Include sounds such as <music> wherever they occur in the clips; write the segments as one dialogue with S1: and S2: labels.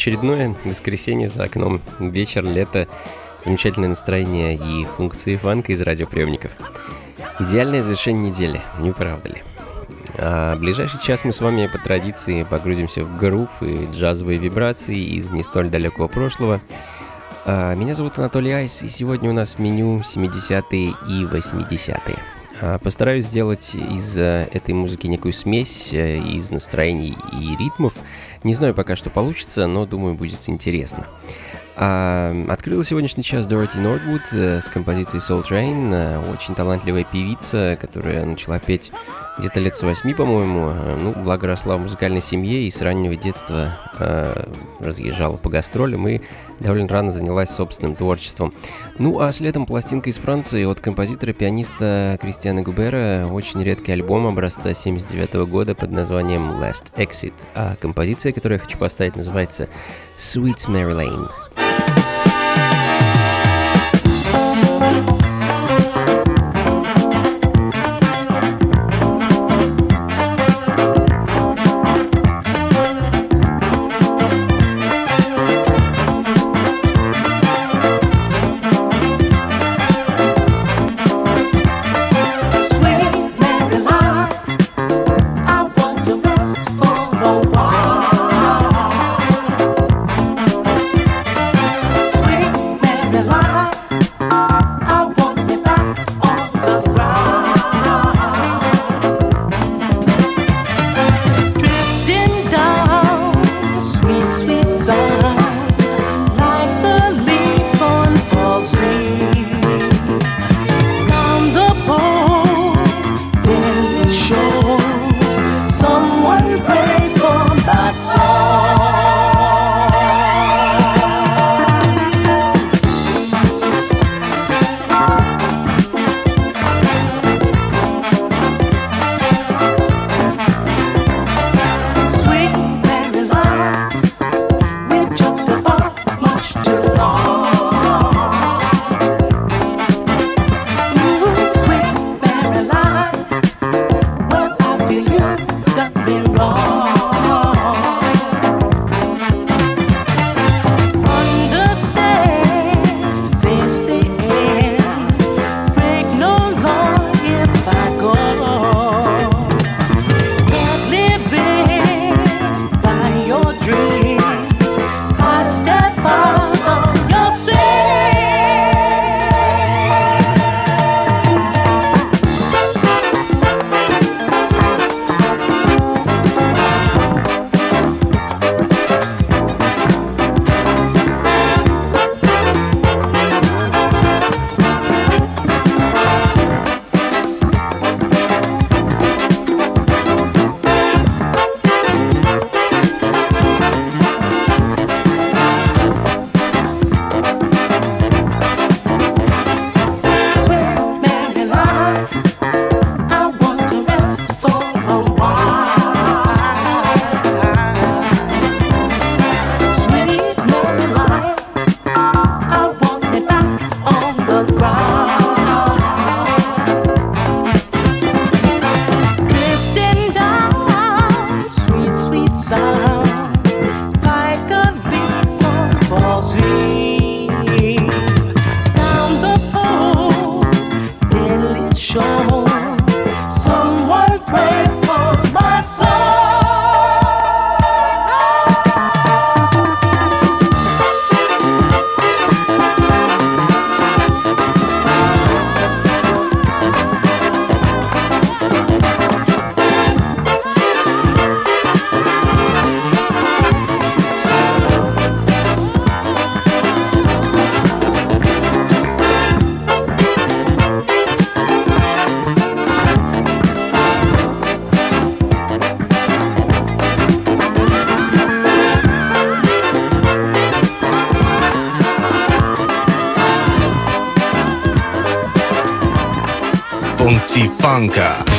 S1: Очередное воскресенье за окном. Вечер, лето, замечательное настроение и функции фанка из радиоприемников. Идеальное завершение недели, не правда ли? А ближайший час мы с вами по традиции погрузимся в грув и джазовые вибрации из не столь далекого прошлого. А, меня зовут Анатолий Айс, и сегодня у нас в меню 70-е и 80-е. А, постараюсь сделать из э, этой музыки некую смесь э, из настроений и ритмов, не знаю пока, что получится, но думаю, будет интересно. Открыла сегодняшний час Дороти Нордвуд э, с композицией Soul Train. Э, очень талантливая певица, которая начала петь где-то лет с восьми, по-моему. Э, ну, благо росла в музыкальной семье и с раннего детства разъезжала по гастролям и довольно рано занялась собственным творчеством. Ну, а следом пластинка из Франции от композитора-пианиста Кристиана Губера. Очень редкий альбом образца 79 года под названием Last Exit. А композиция, которую я хочу поставить, называется Sweet Mary Lane.
S2: Funka.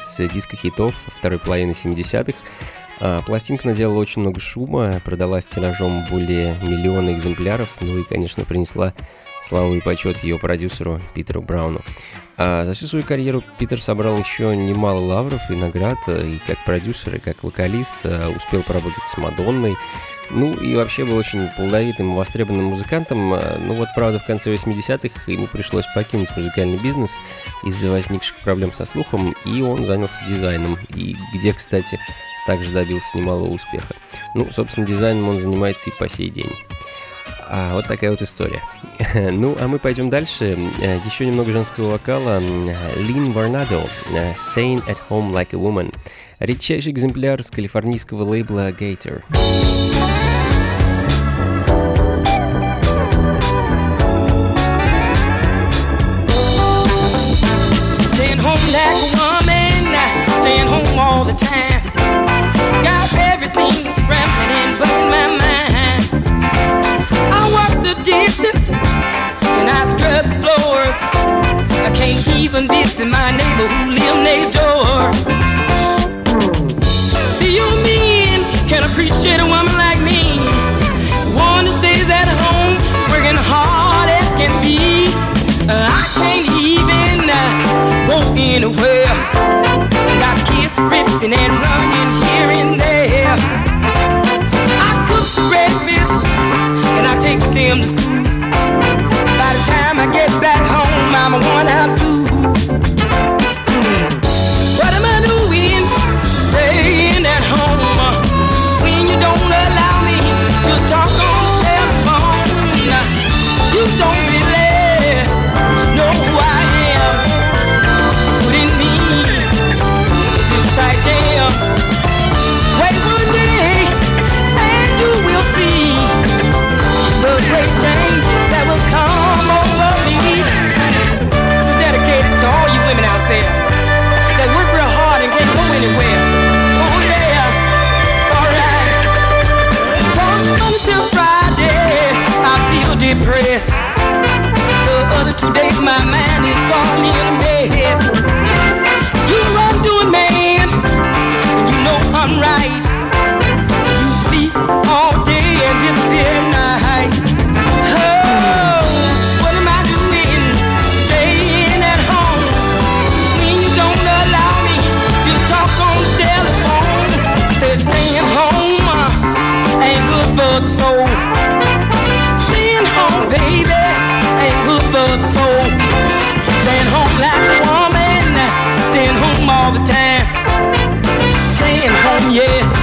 S1: Из диско-хитов второй половины 70-х. А, пластинка наделала очень много шума, продалась тиражом более миллиона экземпляров, ну и, конечно, принесла славу и почет ее продюсеру Питеру Брауну. А за всю свою карьеру Питер собрал еще немало лавров и наград, и как продюсер, и как вокалист, а, успел поработать с Мадонной, ну и вообще был очень плодовитым и востребованным музыкантом. А, ну вот, правда, в конце 80-х ему пришлось покинуть музыкальный бизнес из-за возникших проблем со слухом, и он занялся дизайном, и где, кстати, также добился немалого успеха. Ну, собственно, дизайном он занимается и по сей день. А, вот такая вот история. <laughs> ну, а мы пойдем дальше. Э, Еще немного женского вокала. Лин Варнадо, Staying at Home Like a Woman. Редчайший экземпляр с калифорнийского лейбла Gator.
S3: My mind. I wash the dishes and I scrub the floors. I can't even my neighbor who live next door. See you can appreciate a woman like me, one that stays at home working hard as can be. Uh, I can't even uh, go anywhere Got kids ripping and running Today my man is calling me. So, Staying home
S4: like a
S5: woman, staying home all the
S4: time. Staying home, yeah.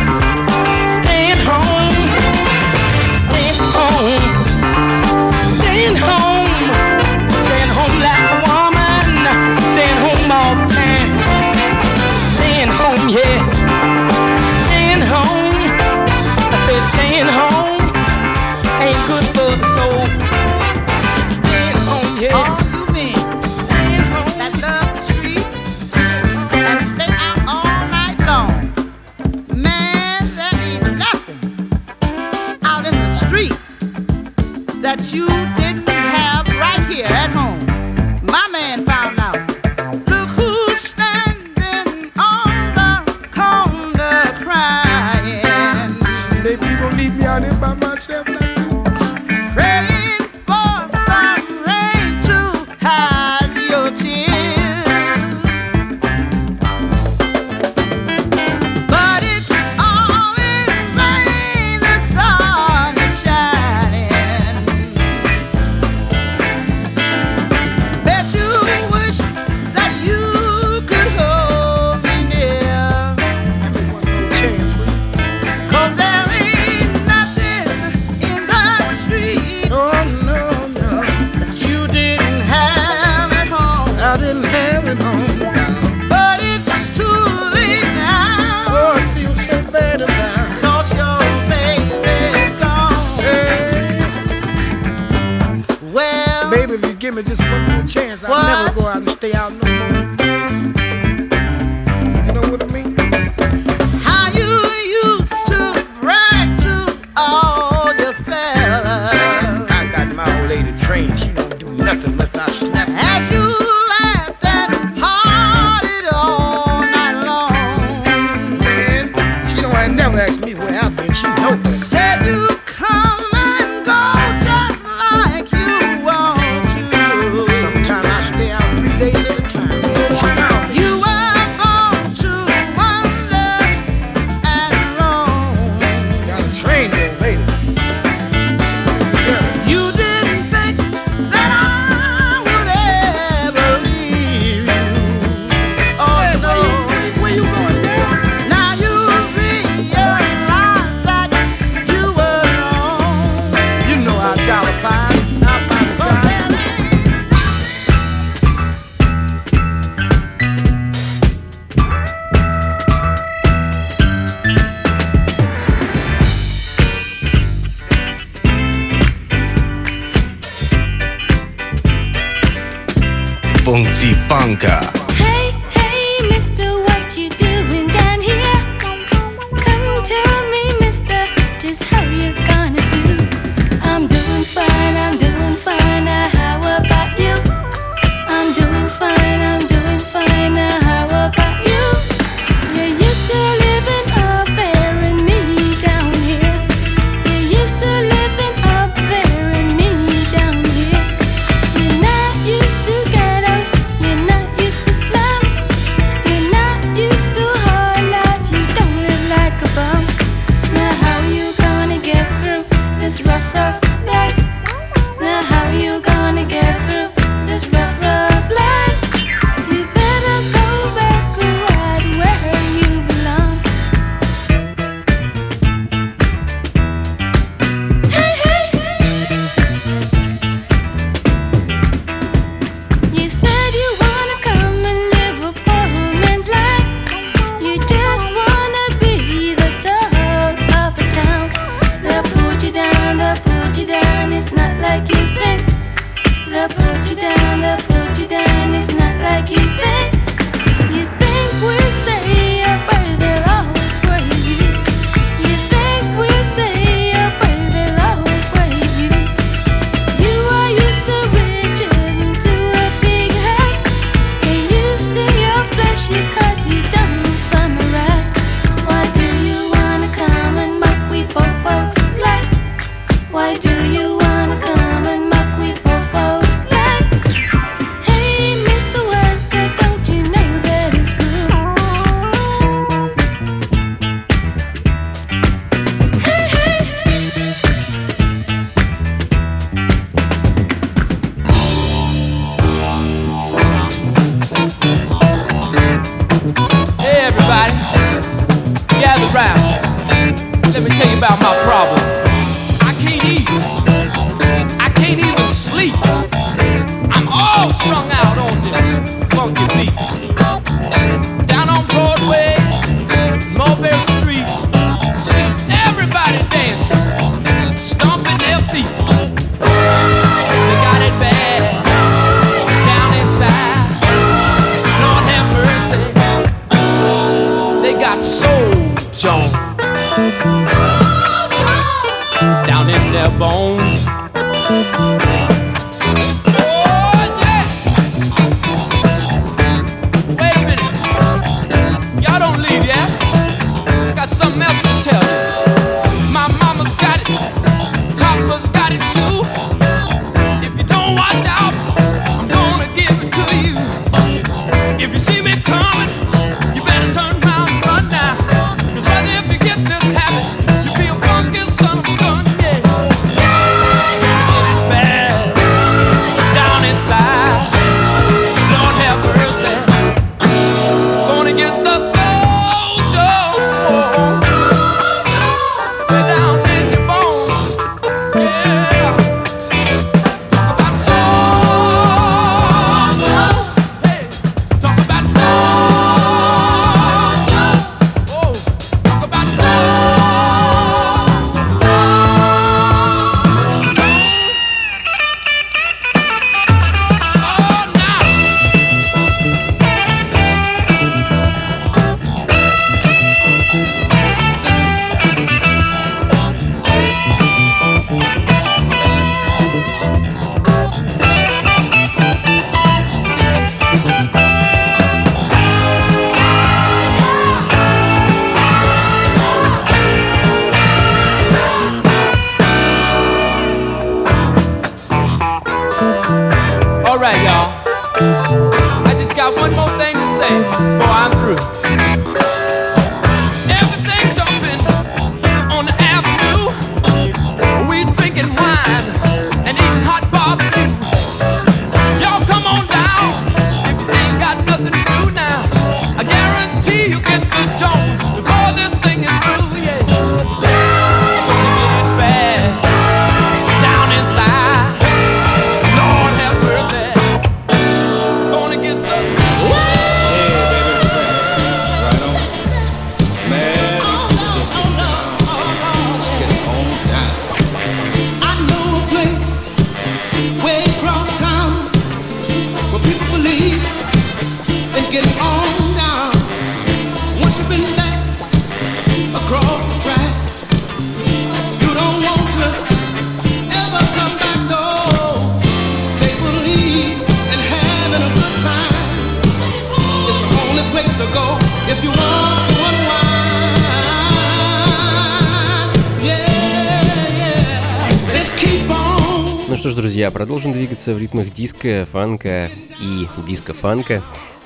S6: крутится в ритмах диска, фанка и диско-фанка.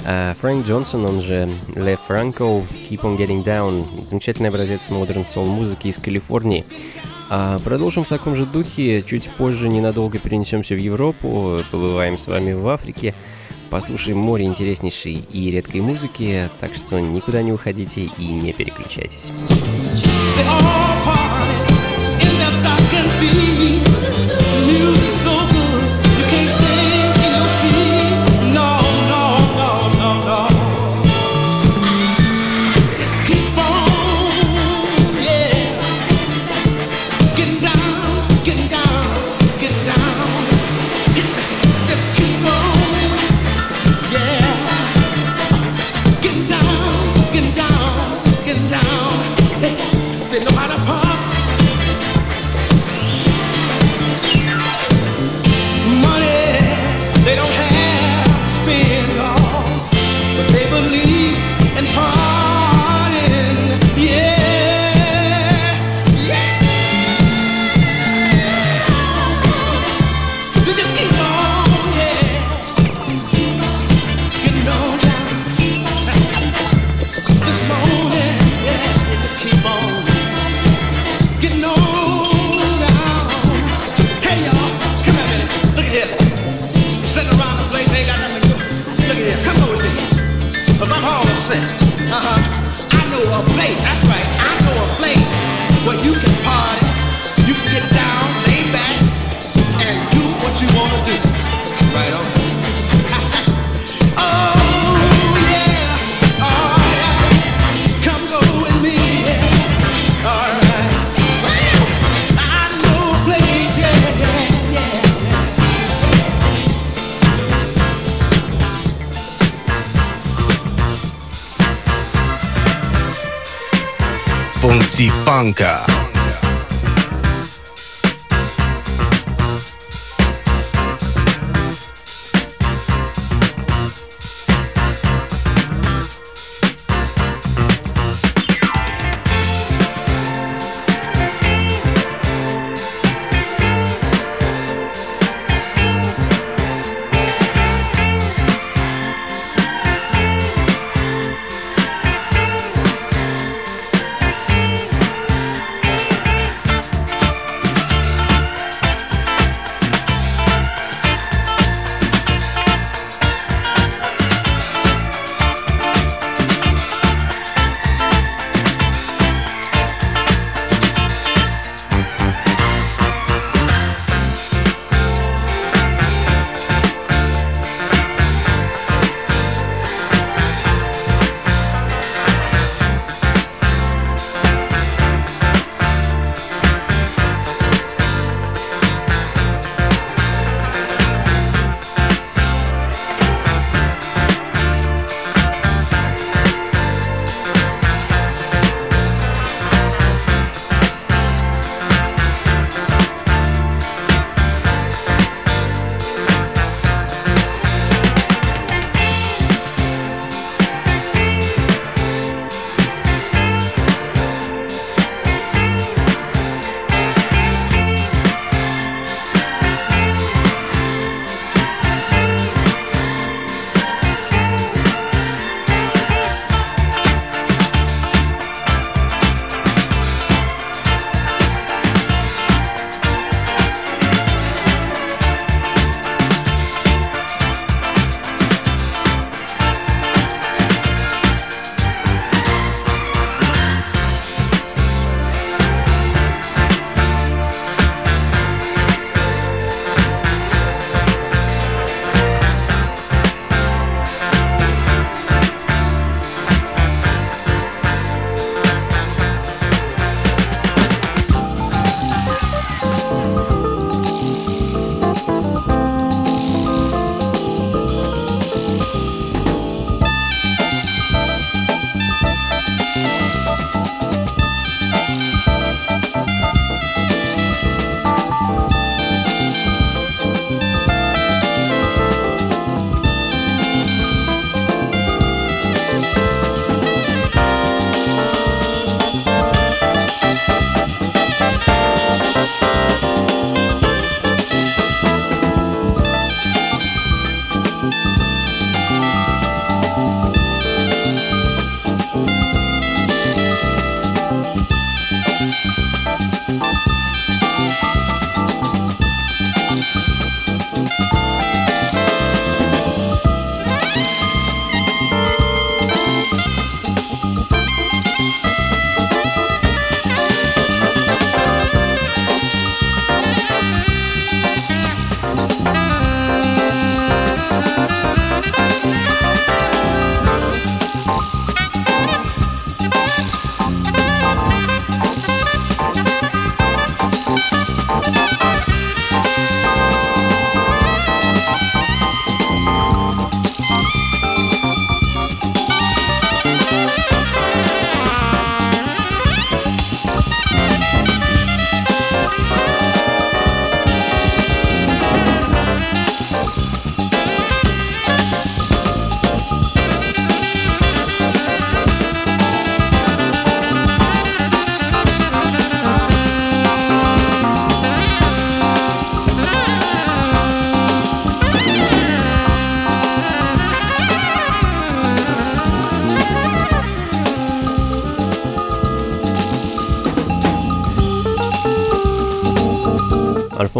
S6: А, Фрэнк Джонсон, он же Ле Франко, Keep on Getting Down, замечательный образец модерн сол музыки из Калифорнии. А продолжим в таком же духе, чуть позже ненадолго перенесемся в Европу, побываем с вами в Африке, послушаем море интереснейшей и редкой музыки, так что никуда не уходите и не переключайтесь.
S7: Blanca.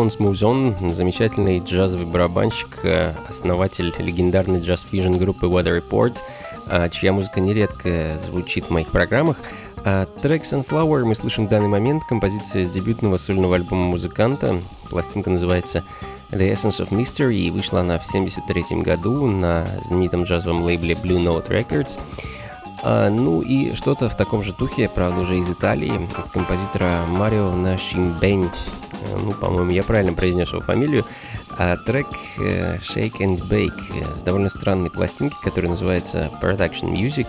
S1: Альфонс Музон, замечательный джазовый барабанщик, э, основатель легендарной джаз-фьюжн группы Weather Report, э, чья музыка нередко звучит в моих программах. А трек Sunflower мы слышим в данный момент, композиция с дебютного сольного альбома музыканта. Пластинка называется The Essence of Mystery, и вышла она в 1973 году на знаменитом джазовом лейбле Blue Note Records. А, ну и что-то в таком же духе, правда уже из Италии, композитора Марио Нашимбень. Э, ну, по-моему, я правильно произнес его фамилию. А трек э, Shake and Bake э, с довольно странной пластинки, которая называется Production Music.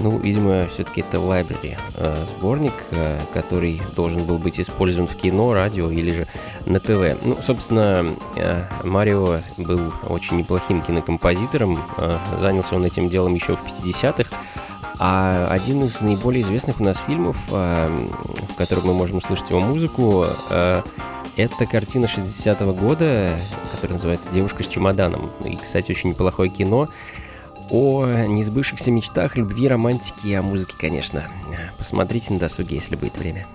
S1: Ну, видимо, все-таки это Library сборник, который должен был быть использован в кино, радио или же на ТВ. Ну, собственно, Марио был очень неплохим кинокомпозитором, занялся он этим делом еще в 50-х, а один из наиболее известных у нас фильмов, э, в котором мы можем услышать его музыку, э, это картина 60-го года, которая называется «Девушка с чемоданом». И, кстати, очень неплохое кино о несбывшихся мечтах, любви, романтике и о музыке, конечно. Посмотрите на досуге, если будет время.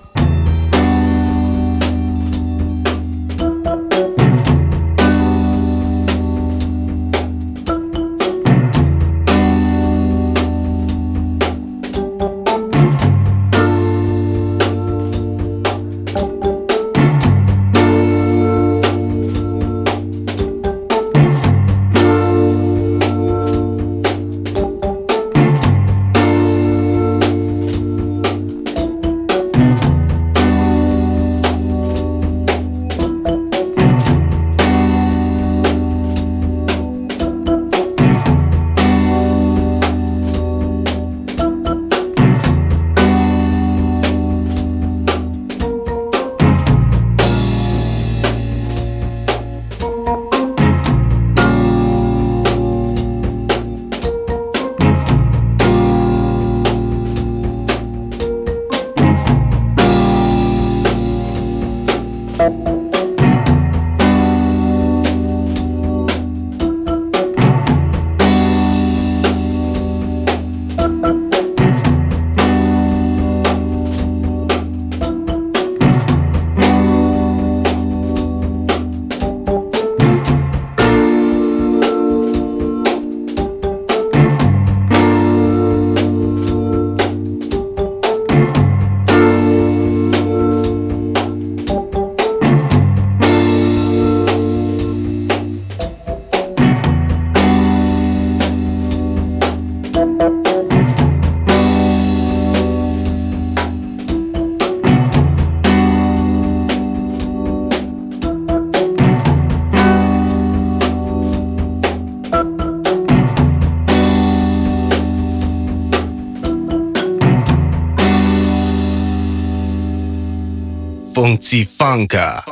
S2: Funka.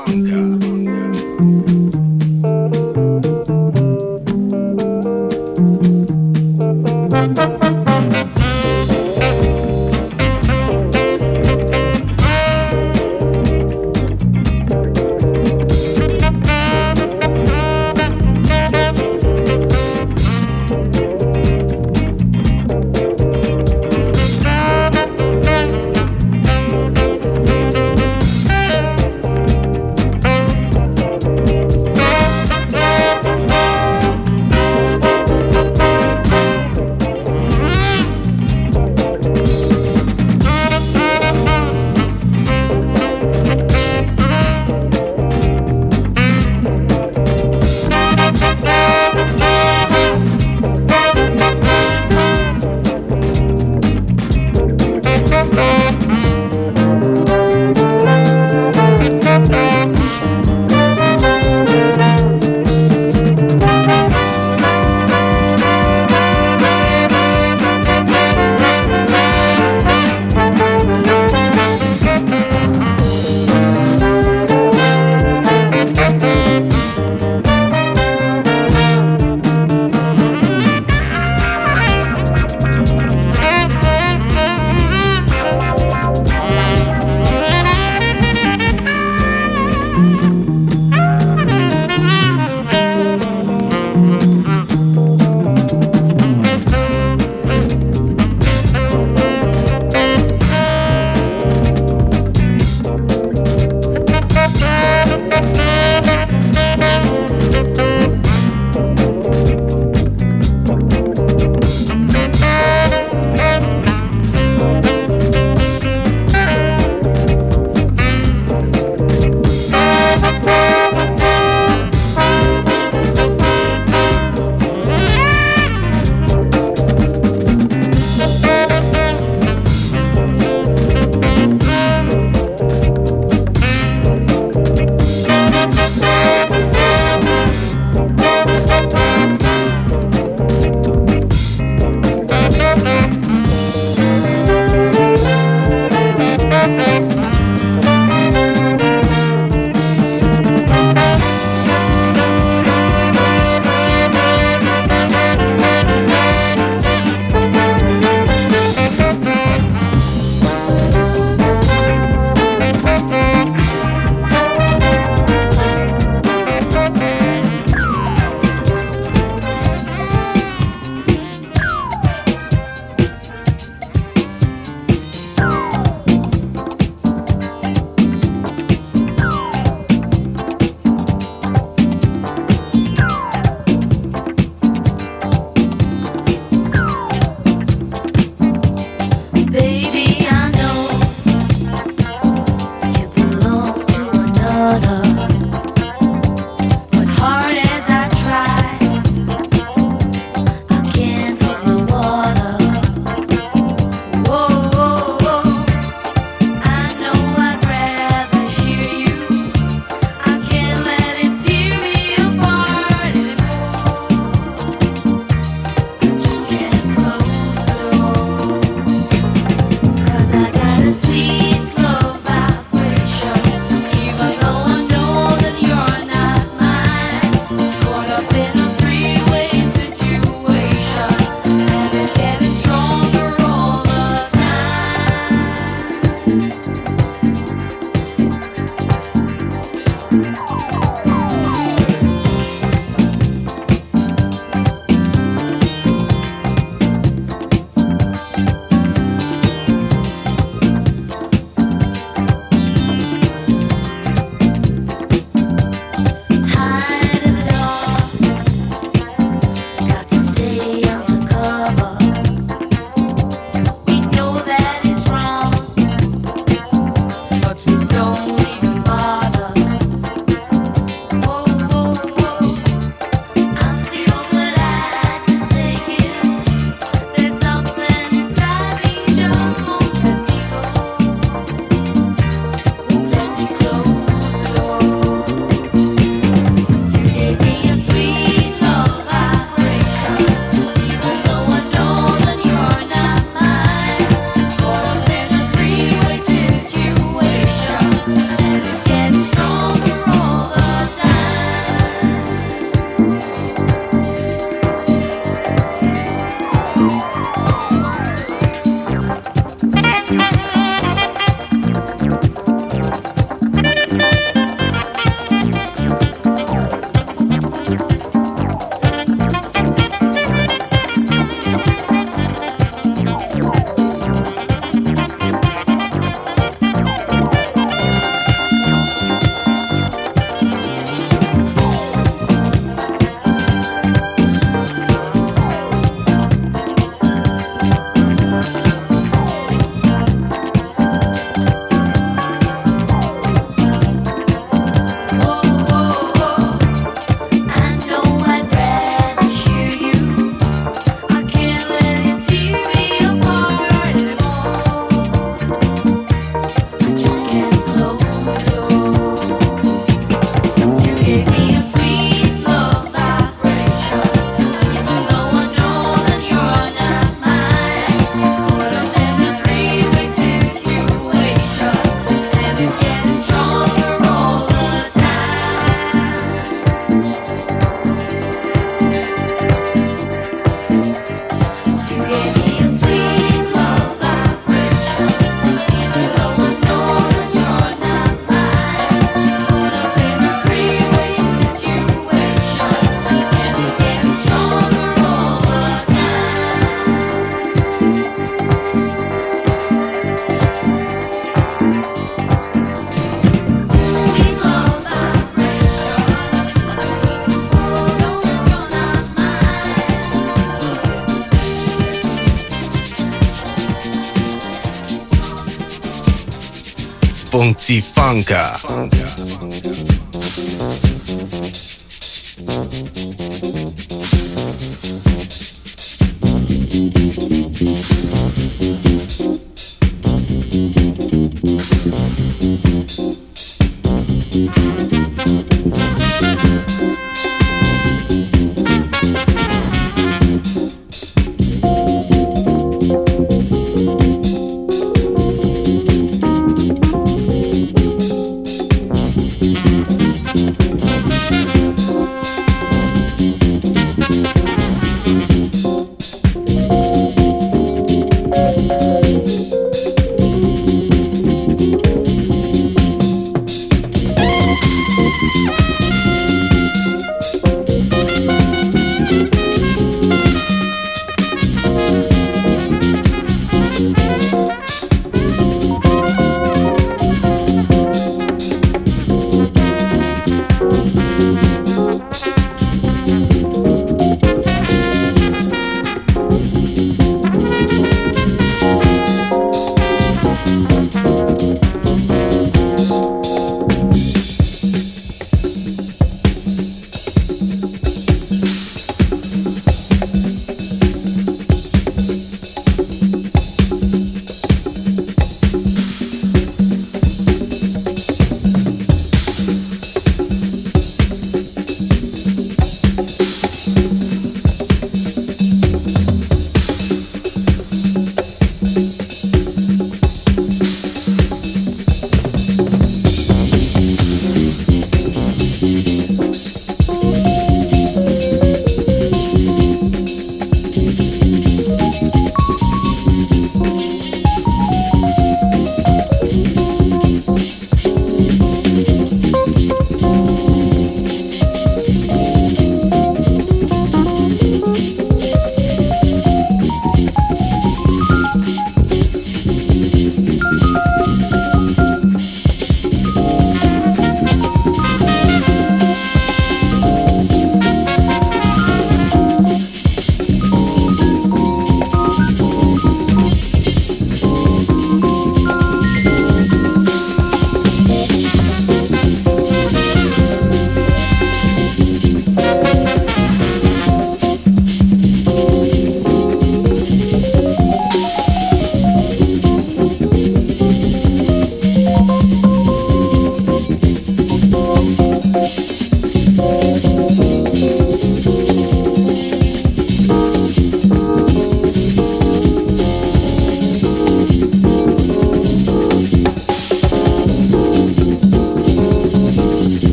S7: Funky Funka. Funky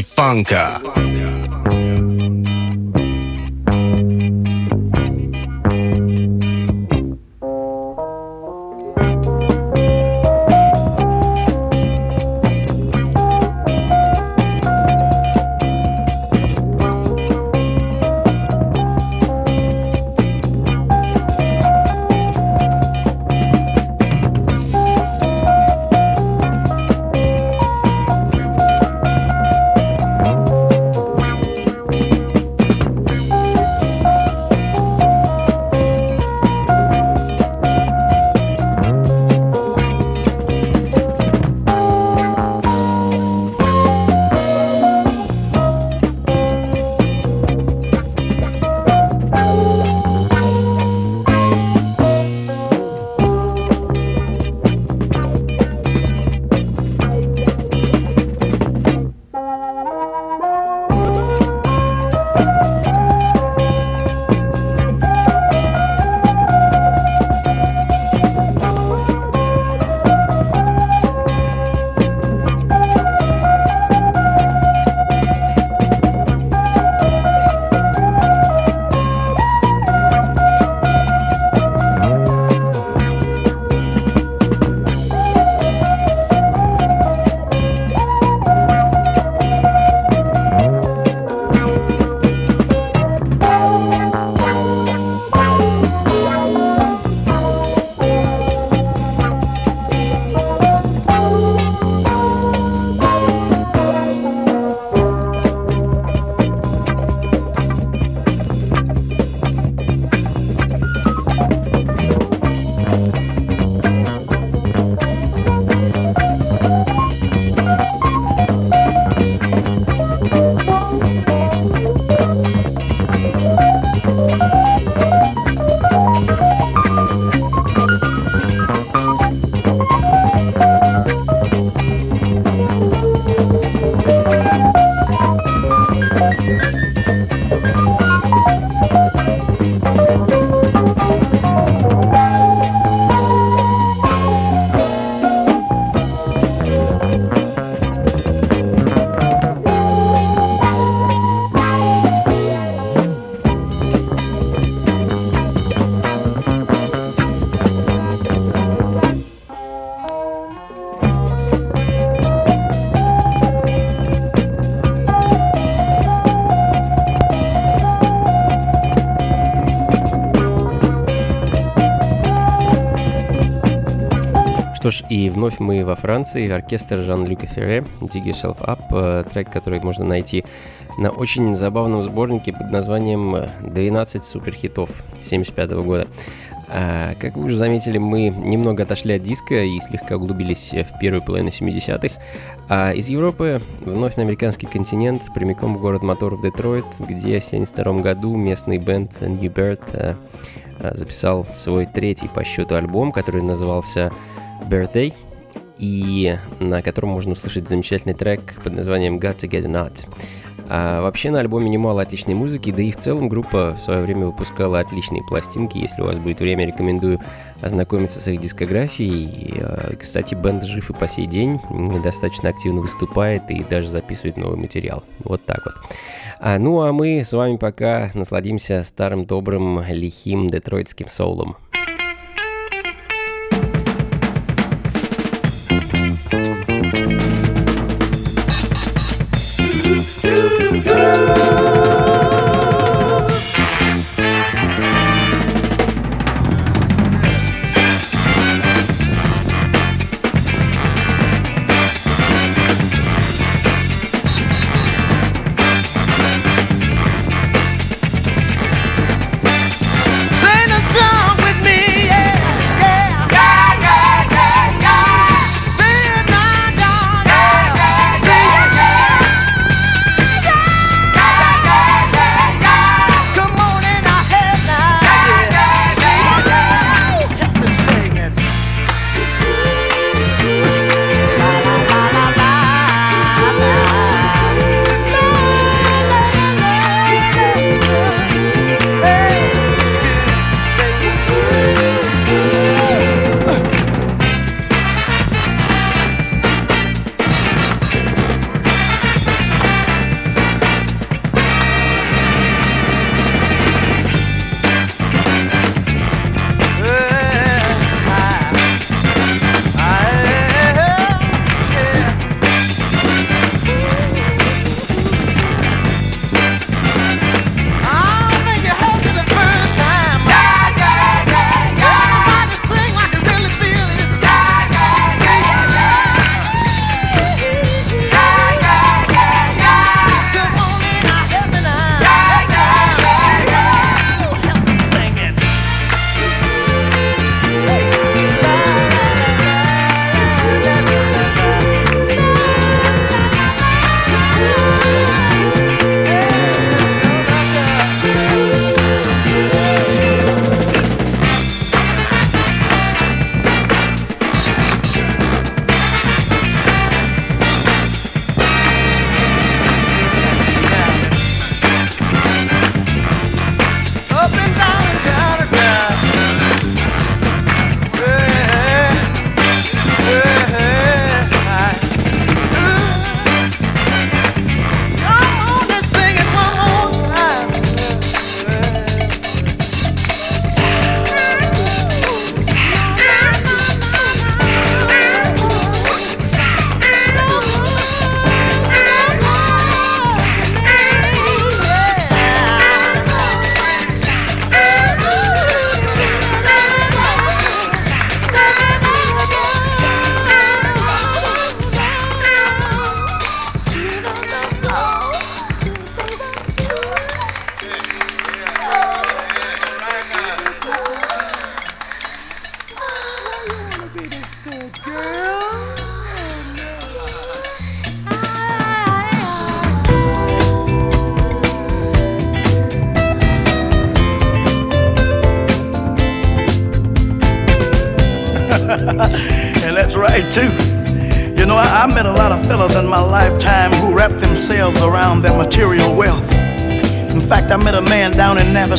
S7: Funka.
S1: Что ж, и вновь мы во Франции. Оркестр Жан-Люка Ферре, Dig Yourself Up, э, трек, который можно найти на очень забавном сборнике под названием «12 суперхитов» 1975 года. А, как вы уже заметили, мы немного отошли от диска и слегка углубились в первую половину 70-х. А из Европы вновь на американский континент, прямиком в город моторов Детройт, где в 1972 году местный бенд New Bird а, записал свой третий по счету альбом, который назывался Birthday, и на котором можно услышать замечательный трек под названием Got to Get a Nut. А вообще на альбоме немало отличной музыки, да и в целом группа в свое время выпускала отличные пластинки. Если у вас будет время, рекомендую ознакомиться с их дискографией. А, кстати, бенд жив и по сей день, достаточно активно выступает и даже записывает новый материал. Вот так вот. А, ну а мы с вами пока насладимся старым добрым лихим детройтским соулом.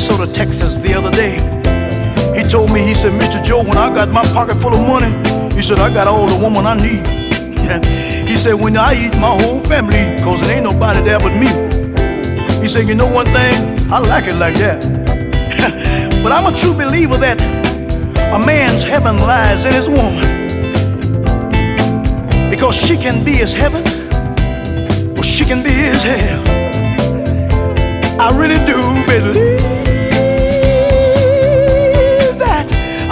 S4: Down
S6: Texas the other day. He told me, he said, Mr. Joe, when I got my pocket full of money, he said, I got all the woman I need. <laughs> he said, when I eat, my whole family cause there ain't nobody there but me. He said, you know one thing? I like it like that. <laughs> but I'm a true believer that a man's heaven lies in his woman. Because she can be his heaven, or she can be his hell. I really do believe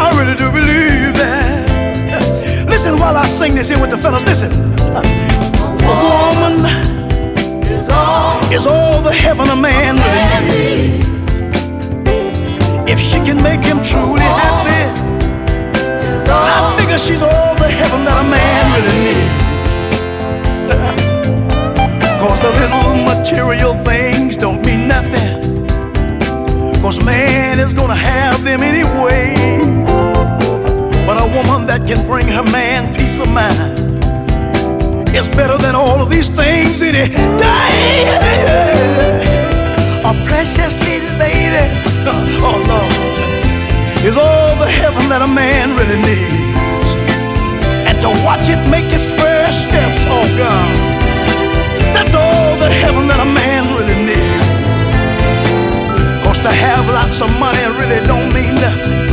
S6: I really do believe that. Listen while I sing this here with the fellas. Listen. A woman is all the heaven a man really needs. If she can make him truly happy, I figure she's all the heaven that a man really needs. Cause the little material things don't mean nothing. Cause man is gonna have them anyway. A woman that can bring her man peace of mind is better than all of these things in any day. A precious little baby, <laughs> oh Lord, is all the heaven that a man really needs. And to watch it make its first steps, oh God, that's all the heaven that a man really needs. Cause to have lots of money really don't mean nothing.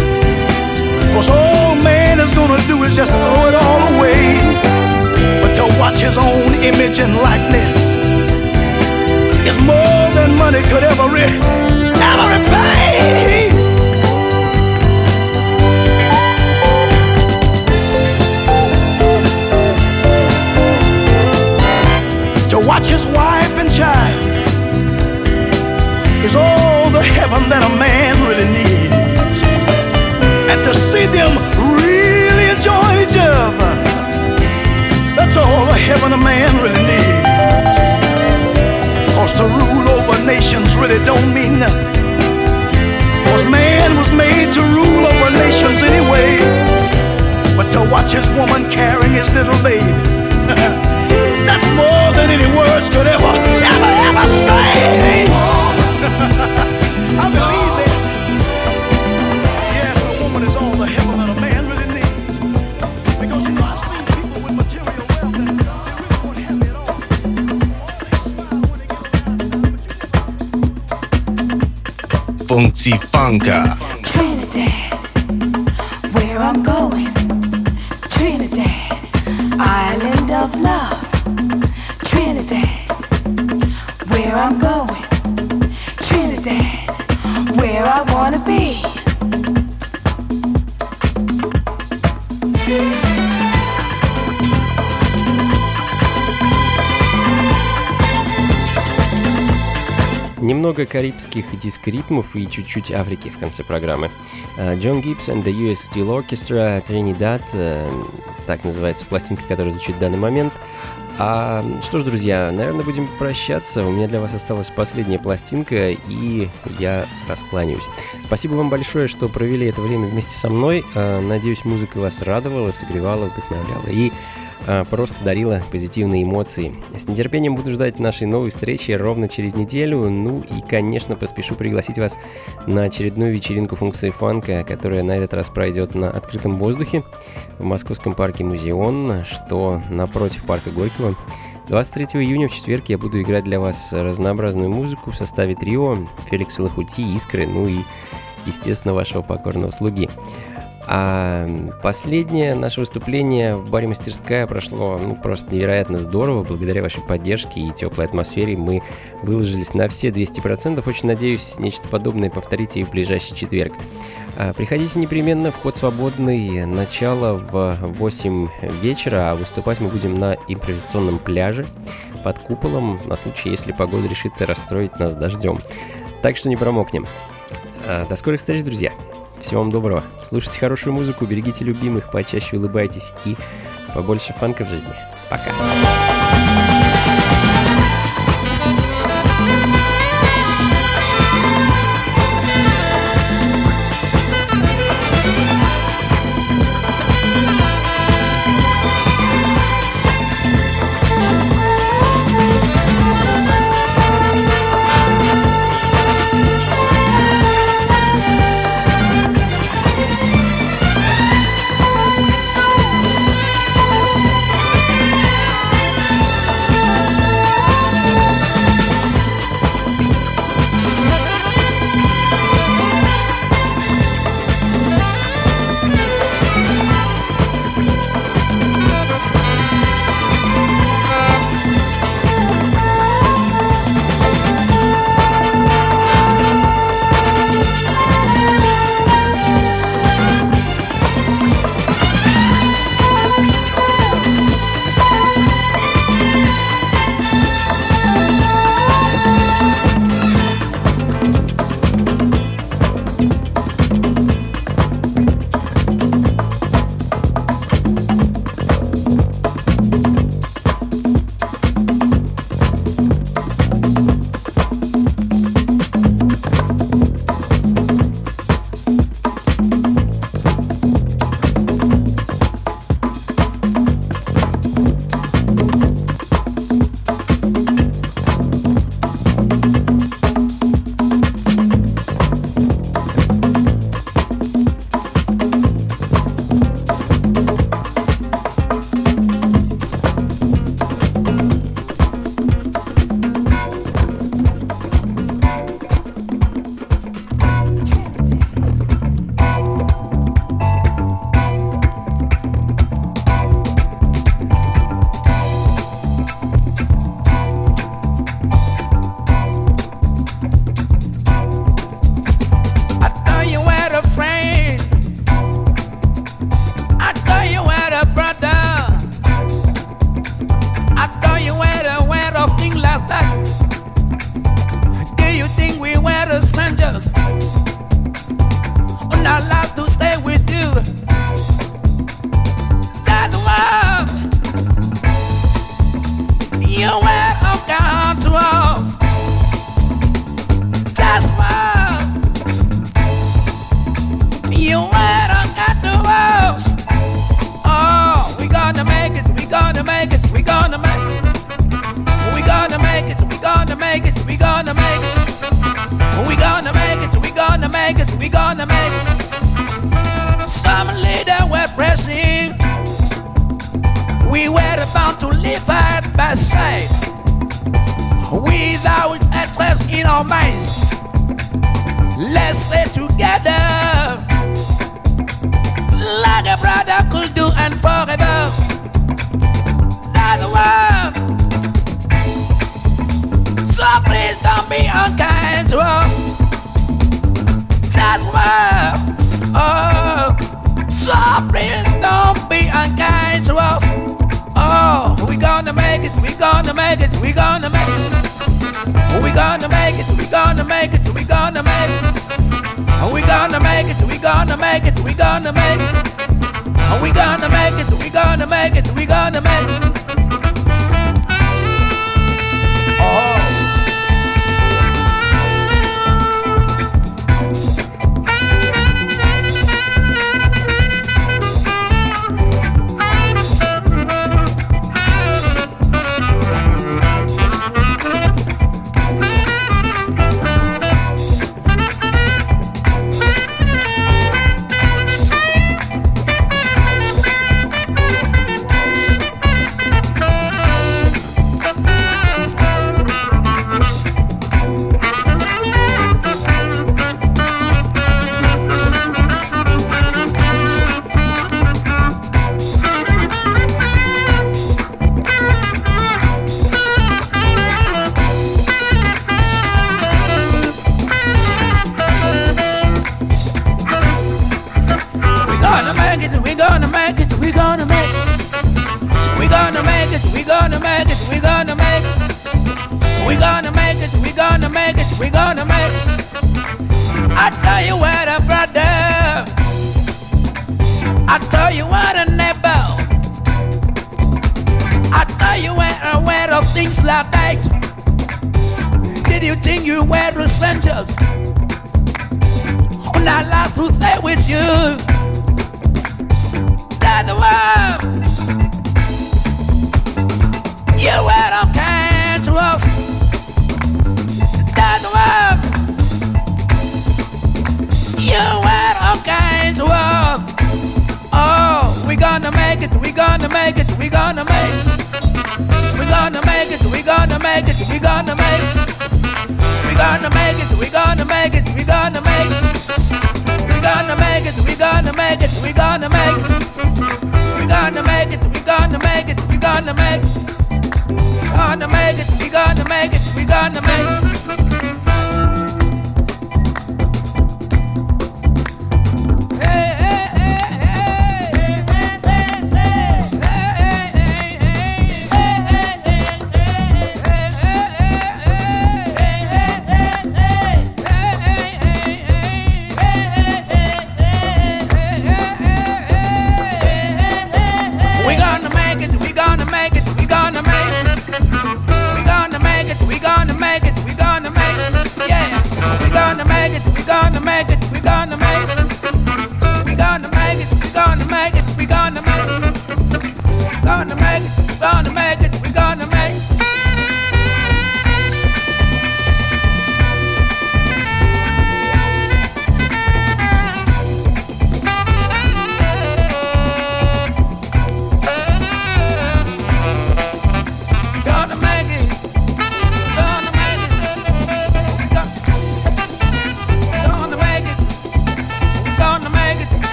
S6: Cause all man is gonna do is just throw it all away. But to watch his own image and likeness is more than money could ever, re- ever repay. To watch his wife and child is all the heaven that a man really needs. To see them really enjoying each other, that's all the heaven a man really needs. Cause to rule over nations really don't mean nothing. Cause man was made to rule over nations anyway. But to watch his woman carrying his little baby, <laughs> that's more than any words could ever, ever, ever say. <laughs> I believe
S2: Funky Funka.
S8: Trinidad, where I'm going. Trinidad, island of love. Trinidad, where I'm going. Trinidad, where I wanna
S1: Немного карибских диск-ритмов и чуть-чуть Африки в конце программы. Э, Джон Гибс and the US Steel Orchestra Trinidad, э, так называется пластинка, которая звучит в данный момент. А, что ж, друзья, наверное, будем прощаться. У меня для вас осталась последняя пластинка, и я раскланяюсь. Спасибо вам большое, что провели это время вместе со мной. Э, Надеюсь, музыка вас радовала, согревала, вдохновляла и просто дарила позитивные эмоции. С нетерпением буду ждать нашей новой встречи ровно через неделю. Ну и, конечно, поспешу пригласить вас на очередную вечеринку функции фанка, которая на этот раз пройдет на открытом воздухе в московском парке Музеон, что напротив парка Горького. 23 июня в четверг я буду играть для вас разнообразную музыку в составе трио Феликса Лохути, Искры, ну и, естественно, вашего покорного слуги. А последнее наше выступление в баре «Мастерская» прошло ну, просто невероятно здорово. Благодаря вашей поддержке и теплой атмосфере мы выложились на все 200%. Очень надеюсь, нечто подобное повторите и в ближайший четверг. А, Приходите непременно, вход свободный, начало в 8 вечера, а выступать мы будем на импровизационном пляже под куполом, на случай, если погода решит расстроить нас дождем. Так что не промокнем. А, До скорых встреч, друзья! Всего вам доброго. Слушайте хорошую музыку, берегите любимых, почаще улыбайтесь и побольше фанка в жизни. Пока.